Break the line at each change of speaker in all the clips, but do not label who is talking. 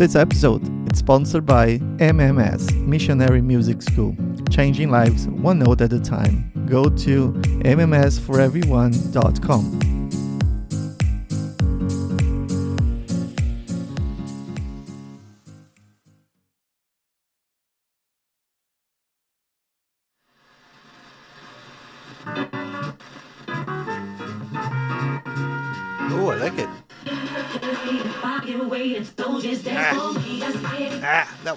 This episode is sponsored by MMS Missionary Music School, changing lives one note at a time. Go to mmsforeveryone.com. Ah, no.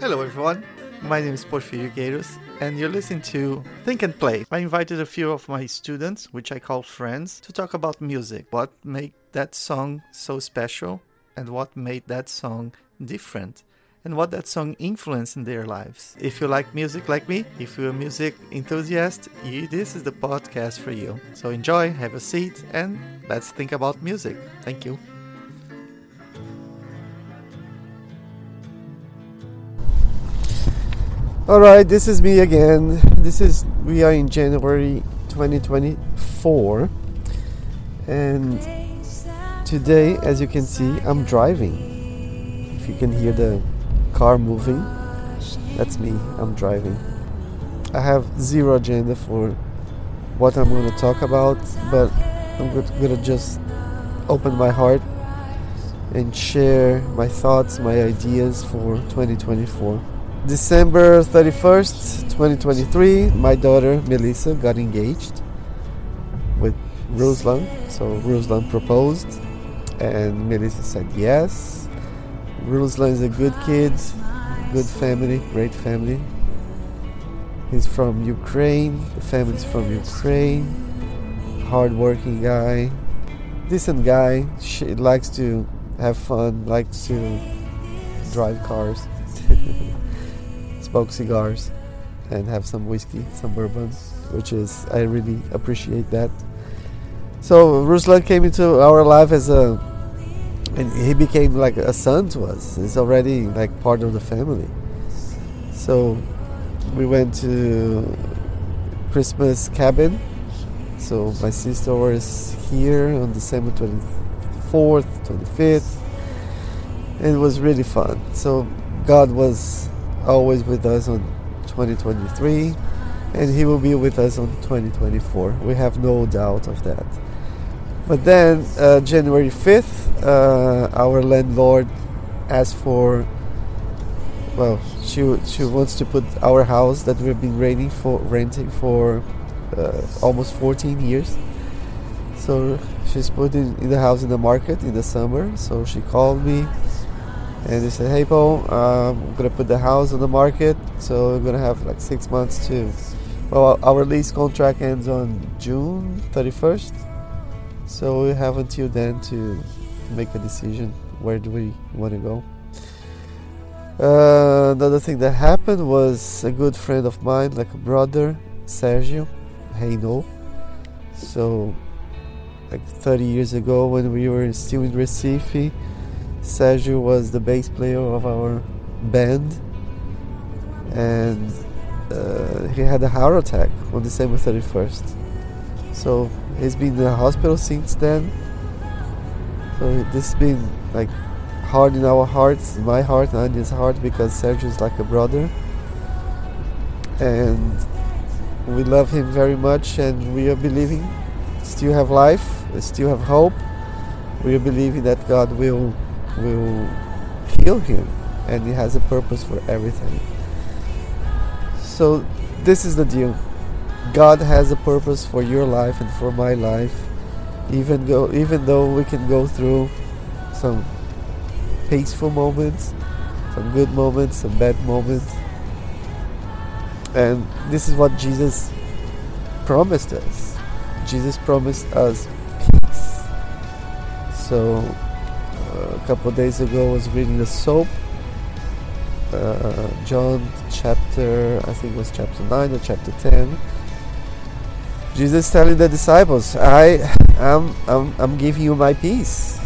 Hello, everyone. My name is Porfirio Gueiros, and you're listening to Think and Play. I invited a few of my students, which I call friends, to talk about music. What made that song so special, and what made that song different, and what that song influenced in their lives. If you like music like me, if you're a music enthusiast, you, this is the podcast for you. So enjoy, have a seat, and let's think about music. Thank you.
All right, this is me again. This is we are in January 2024, and today, as you can see, I'm driving. If you can hear the car moving, that's me. I'm driving. I have zero agenda for what I'm going to talk about, but I'm going to just open my heart and share my thoughts, my ideas for 2024. December 31st, 2023, my daughter Melissa got engaged with Ruslan. So Ruslan proposed, and Melissa said yes. Ruslan is a good kid, good family, great family. He's from Ukraine, the family's from Ukraine, hardworking guy, decent guy. She likes to have fun, likes to drive cars. smoke cigars and have some whiskey, some bourbon, which is I really appreciate that. So Ruslan came into our life as a, and he became like a son to us. He's already like part of the family. So we went to Christmas cabin. So my sister was here on December 24th, 25th. It was really fun. So God was always with us on 2023 and he will be with us on 2024 we have no doubt of that but then uh, january 5th uh, our landlord asked for well she she wants to put our house that we've been renting for renting for uh, almost 14 years. So she's putting in the house in the market in the summer. So she called me and they said, "Hey, Paul, um, I'm gonna put the house on the market, so we're gonna have like six months to. Well, our lease contract ends on June 31st, so we have until then to make a decision. Where do we want to go? Uh, another thing that happened was a good friend of mine, like a brother, Sergio Reino. So, like 30 years ago, when we were still in Recife Sergio was the bass player of our band, and uh, he had a heart attack on December 31st. So he's been in the hospital since then. So this has been like hard in our hearts, my heart and his heart, because Sergio is like a brother, and we love him very much, and we are believing, still have life, still have hope. We are believing that God will will heal him and he has a purpose for everything. So this is the deal. God has a purpose for your life and for my life. Even go even though we can go through some peaceful moments, some good moments, some bad moments. And this is what Jesus promised us. Jesus promised us peace. So a couple days ago I was reading the soap uh, John chapter I think it was chapter 9 or chapter 10 Jesus telling the disciples I am I'm, I'm giving you my peace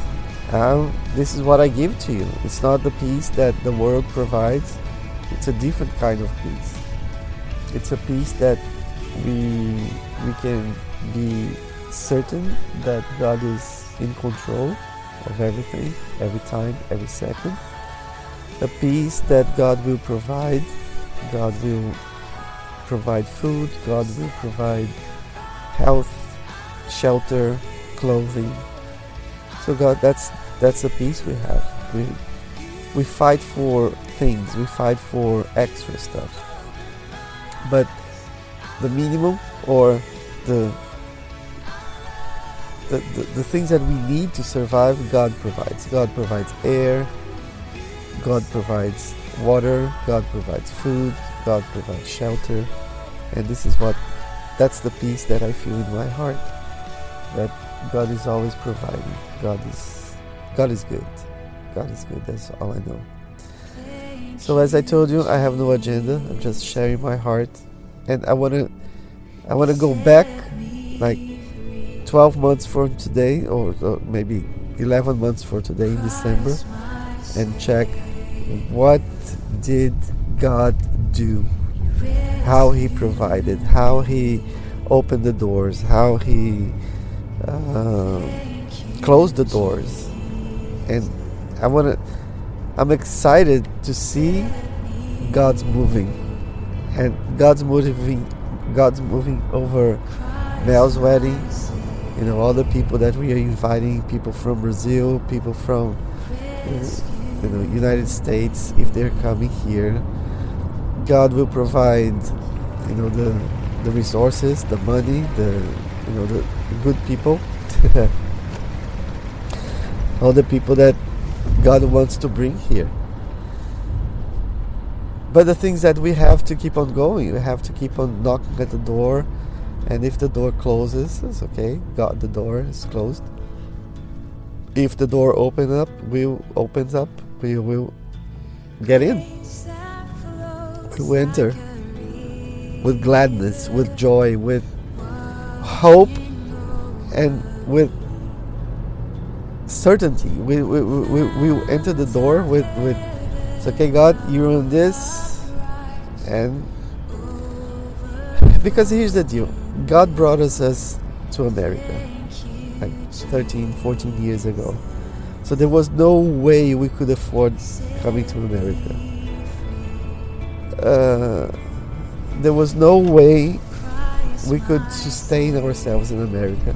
um, this is what I give to you it's not the peace that the world provides it's a different kind of peace it's a peace that we we can be certain that God is in control of everything, every time, every second. A peace that God will provide. God will provide food. God will provide health, shelter, clothing. So God, that's that's the peace we have. We we fight for things. We fight for extra stuff. But the minimum or the the, the, the things that we need to survive, God provides. God provides air, God provides water, God provides food, God provides shelter. And this is what, that's the peace that I feel in my heart. That God is always providing. God is, God is good. God is good. That's all I know. So as I told you, I have no agenda. I'm just sharing my heart, and I wanna, I wanna go back, like 12 months from today, or, or maybe 11 months for today in December, and check what did God do, how He provided, how He opened the doors, how He uh, closed the doors, and I want to. I'm excited to see God's moving, and God's moving, God's moving over Mel's wedding, you know all the people that we are inviting people from brazil people from you know united states if they're coming here god will provide you know the the resources the money the you know the, the good people. All the people that god wants to bring here. But the things that we have to keep on going we have to keep on knocking at the door. And if the door closes it's okay. God the door is closed. If the door opens up will opens up we will get in will enter with gladness with joy with hope and with certainty we, we, we, we enter the door with with it's okay god you're in this and because here's the deal God brought us, us to America like 13, 14 years ago. So there was no way we could afford coming to America. Uh, there was no way we could sustain ourselves in America.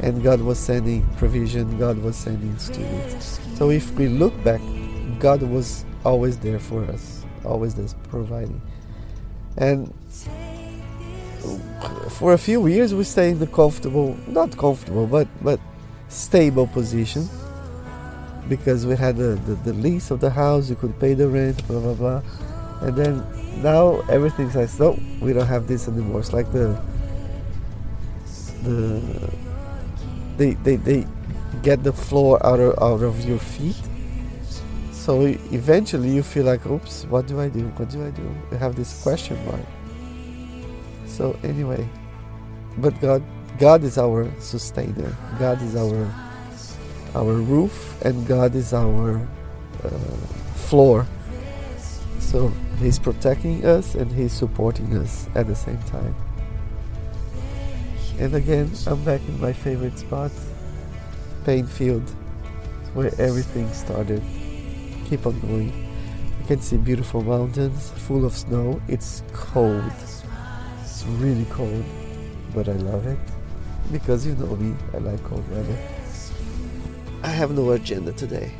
And God was sending provision, God was sending students. So if we look back, God was always there for us, always there providing. And for a few years we stayed in the comfortable, not comfortable, but but stable position because we had the, the, the lease of the house, you could pay the rent, blah blah blah, and then now everything's like no, we don't have this anymore. It's like the the they they, they get the floor out of out of your feet. So eventually you feel like, oops, what do I do? What do I do? You have this question mark. So anyway, but God, God is our sustainer. God is our our roof, and God is our uh, floor. So He's protecting us and He's supporting us at the same time. And again, I'm back in my favorite spot, Painfield, where everything started. Keep on going. You can see beautiful mountains full of snow. It's cold. It's really cold but I love it because you know me, I like cold weather. I have no agenda today.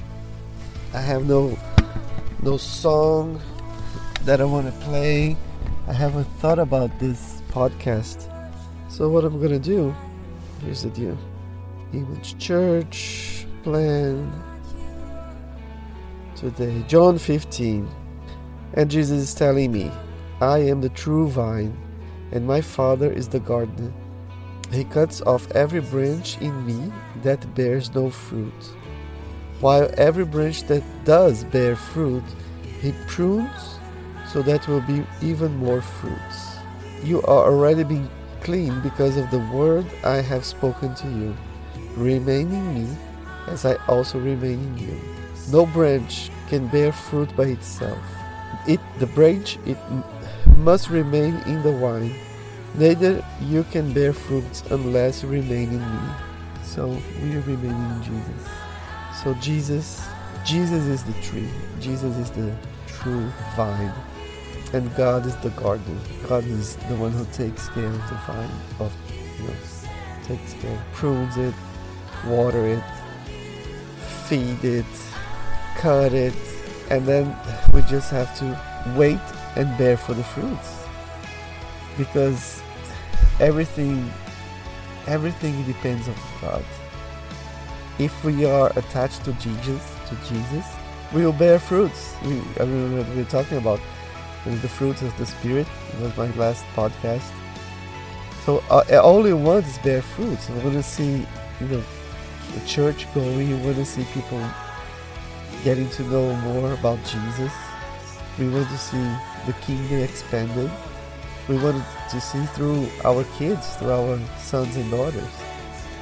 I have no no song that I want to play. I haven't thought about this podcast. So what I'm gonna do? Here's the deal. Image Church plan today. John 15. And Jesus is telling me, I am the true vine and my Father is the gardener. He cuts off every branch in me that bears no fruit, while every branch that does bear fruit, he prunes so that will be even more fruits. You are already being clean because of the word I have spoken to you. Remain in me as I also remain in you. No branch can bear fruit by itself. It the branch it must remain in the vine. Neither you can bear fruits unless you remain in me. So we remain in Jesus. So Jesus, Jesus is the tree. Jesus is the true vine. And God is the gardener. God is the one who takes care of the vine, of you know, takes care, prunes it, water it, feed it, cut it, and then we just have to wait and bear for the fruits. Because everything everything depends on God. If we are attached to Jesus, to Jesus, we will bear fruits. We, I mean, we're talking about the fruits of the Spirit. It was my last podcast. So uh, all we want is bear fruits. We want to see, you know, the church going. We want to see people getting to know more about Jesus. We want to see the kingdom expanded. We want to see through our kids, through our sons and daughters,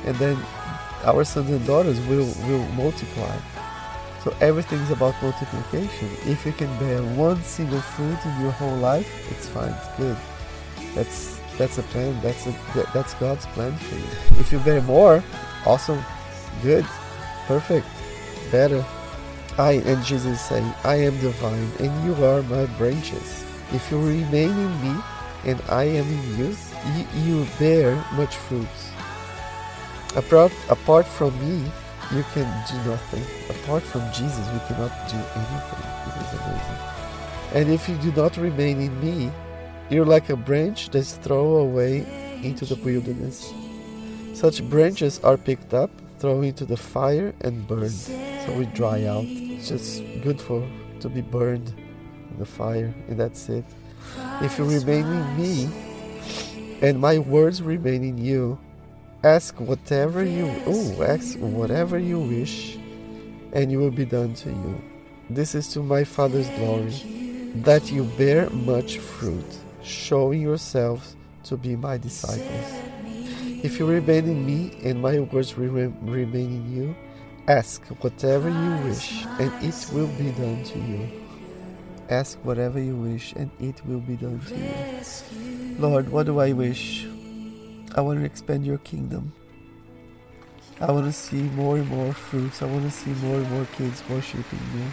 and then our sons and daughters will will multiply. So everything's about multiplication. If you can bear one single fruit in your whole life, it's fine. It's good. That's that's a plan. That's a that's God's plan for you. If you bear more, awesome, good, perfect, better. I and Jesus say, I am the vine, and you are my branches. If you remain in me, and I am in you, you, you bear much fruit. Apart, apart from me, you can do nothing. Apart from Jesus, we cannot do anything. This is amazing. And if you do not remain in me, you're like a branch that's thrown away into the wilderness. Such branches are picked up, thrown into the fire, and burned. So we dry out. It's just good for to be burned in the fire, and that's it. If you remain in me, and my words remain in you, ask whatever you oh, ask whatever you wish, and it will be done to you. This is to my Father's glory, that you bear much fruit, showing yourselves to be my disciples. If you remain in me and my words remain in you, ask whatever you wish, and it will be done to you. Ask whatever you wish, and it will be done to you. Lord, what do I wish? I want to expand your kingdom. I want to see more and more fruits. I want to see more and more kids worshiping you.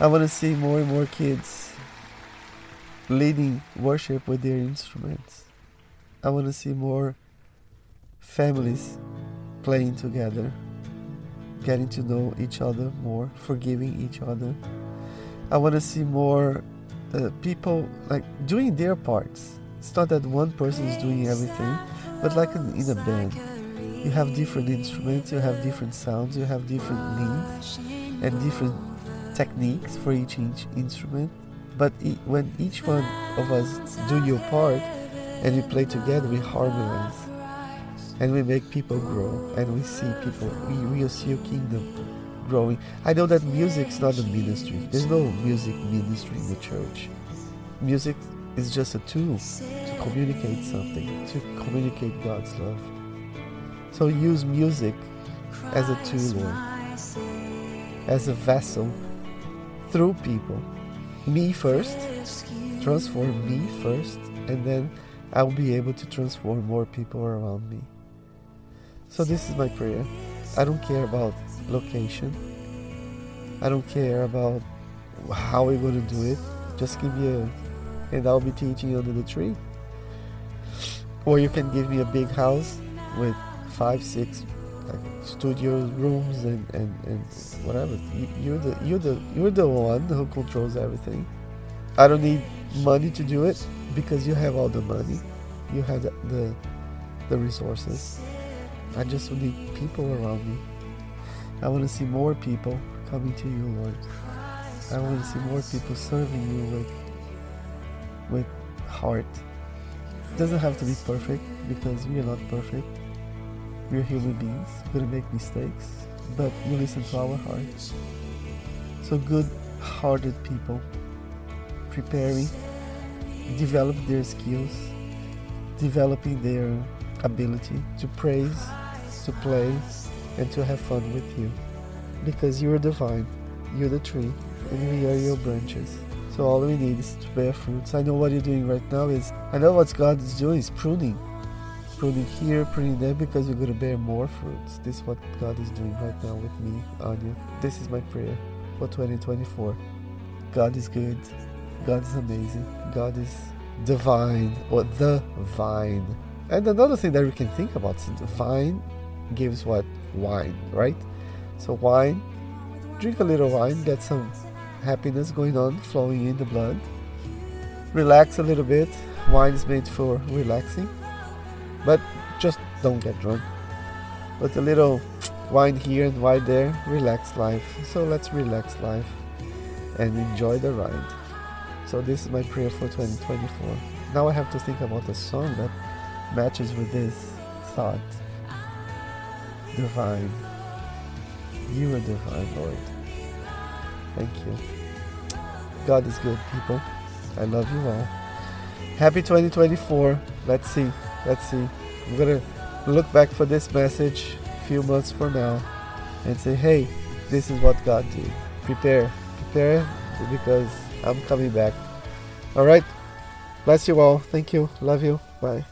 I want to see more and more kids leading worship with their instruments. I want to see more families playing together, getting to know each other more, forgiving each other. I want to see more uh, people like doing their parts. It's not that one person is doing everything, but like in, a band, you have different instruments, you have different sounds, you have different needs and different techniques for each, each instrument. But when each one of us do your part and we play together, we harmonize and we make people grow and we see people, we, we see your kingdom growing. I know that music's not a ministry. There's no music ministry in the church. Music is just a tool to communicate something, to communicate God's love. So use music as a tool, Lord, as a vessel through people. Me first, transform me first, and then I'll be able to transform more people around me. So this is my prayer. I don't care about location. I don't care about how we're going to do it. Just give me a, and I'll be teaching under the tree. Or you can give me a big house with five, six like studio rooms and, and, and whatever. You, are the you're the you're the one who controls everything. I don't need money to do it because you have all the money. You have the the, the resources. I just need people around me. I want to see more people coming to you, Lord. I want to see more people serving you with with heart. It doesn't have to be perfect because we are not perfect. We're human beings. We're gonna make mistakes, but we listen to our hearts. So good-hearted people preparing, develop their skills, developing their ability to praise, to play, and to have fun with you. Because you're the vine, you're the tree, and we are your branches. So all we need is to bear fruits. I know what you're doing right now is, I know what God is doing is pruning. pruning here, pruning there, because you're gonna bear more fruits. This is what God is doing right now with me, Anya. This is my prayer for 2024. God is good. God is amazing. God is divine, or the vine. And another thing that we can think about is the vine gives what? Wine, right? So wine, drink a little wine, get some happiness going on, flowing in the blood. Relax a little bit. Wine is made for relaxing, but just don't get drunk. But a little wine here and wine there, relax life. So let's relax life and enjoy the ride. So this is my prayer for 2024. Now I have to think about a song that matches with this thought. Divine. You are divine, Lord. Thank you. God is good, people. I love you all. Happy 2024. Let's see. Let's see. I'm going to look back for this message a few months from now and say, hey, this is what God did. Prepare. Prepare because I'm coming back. All right. Bless you all. Thank you. Love you. Bye.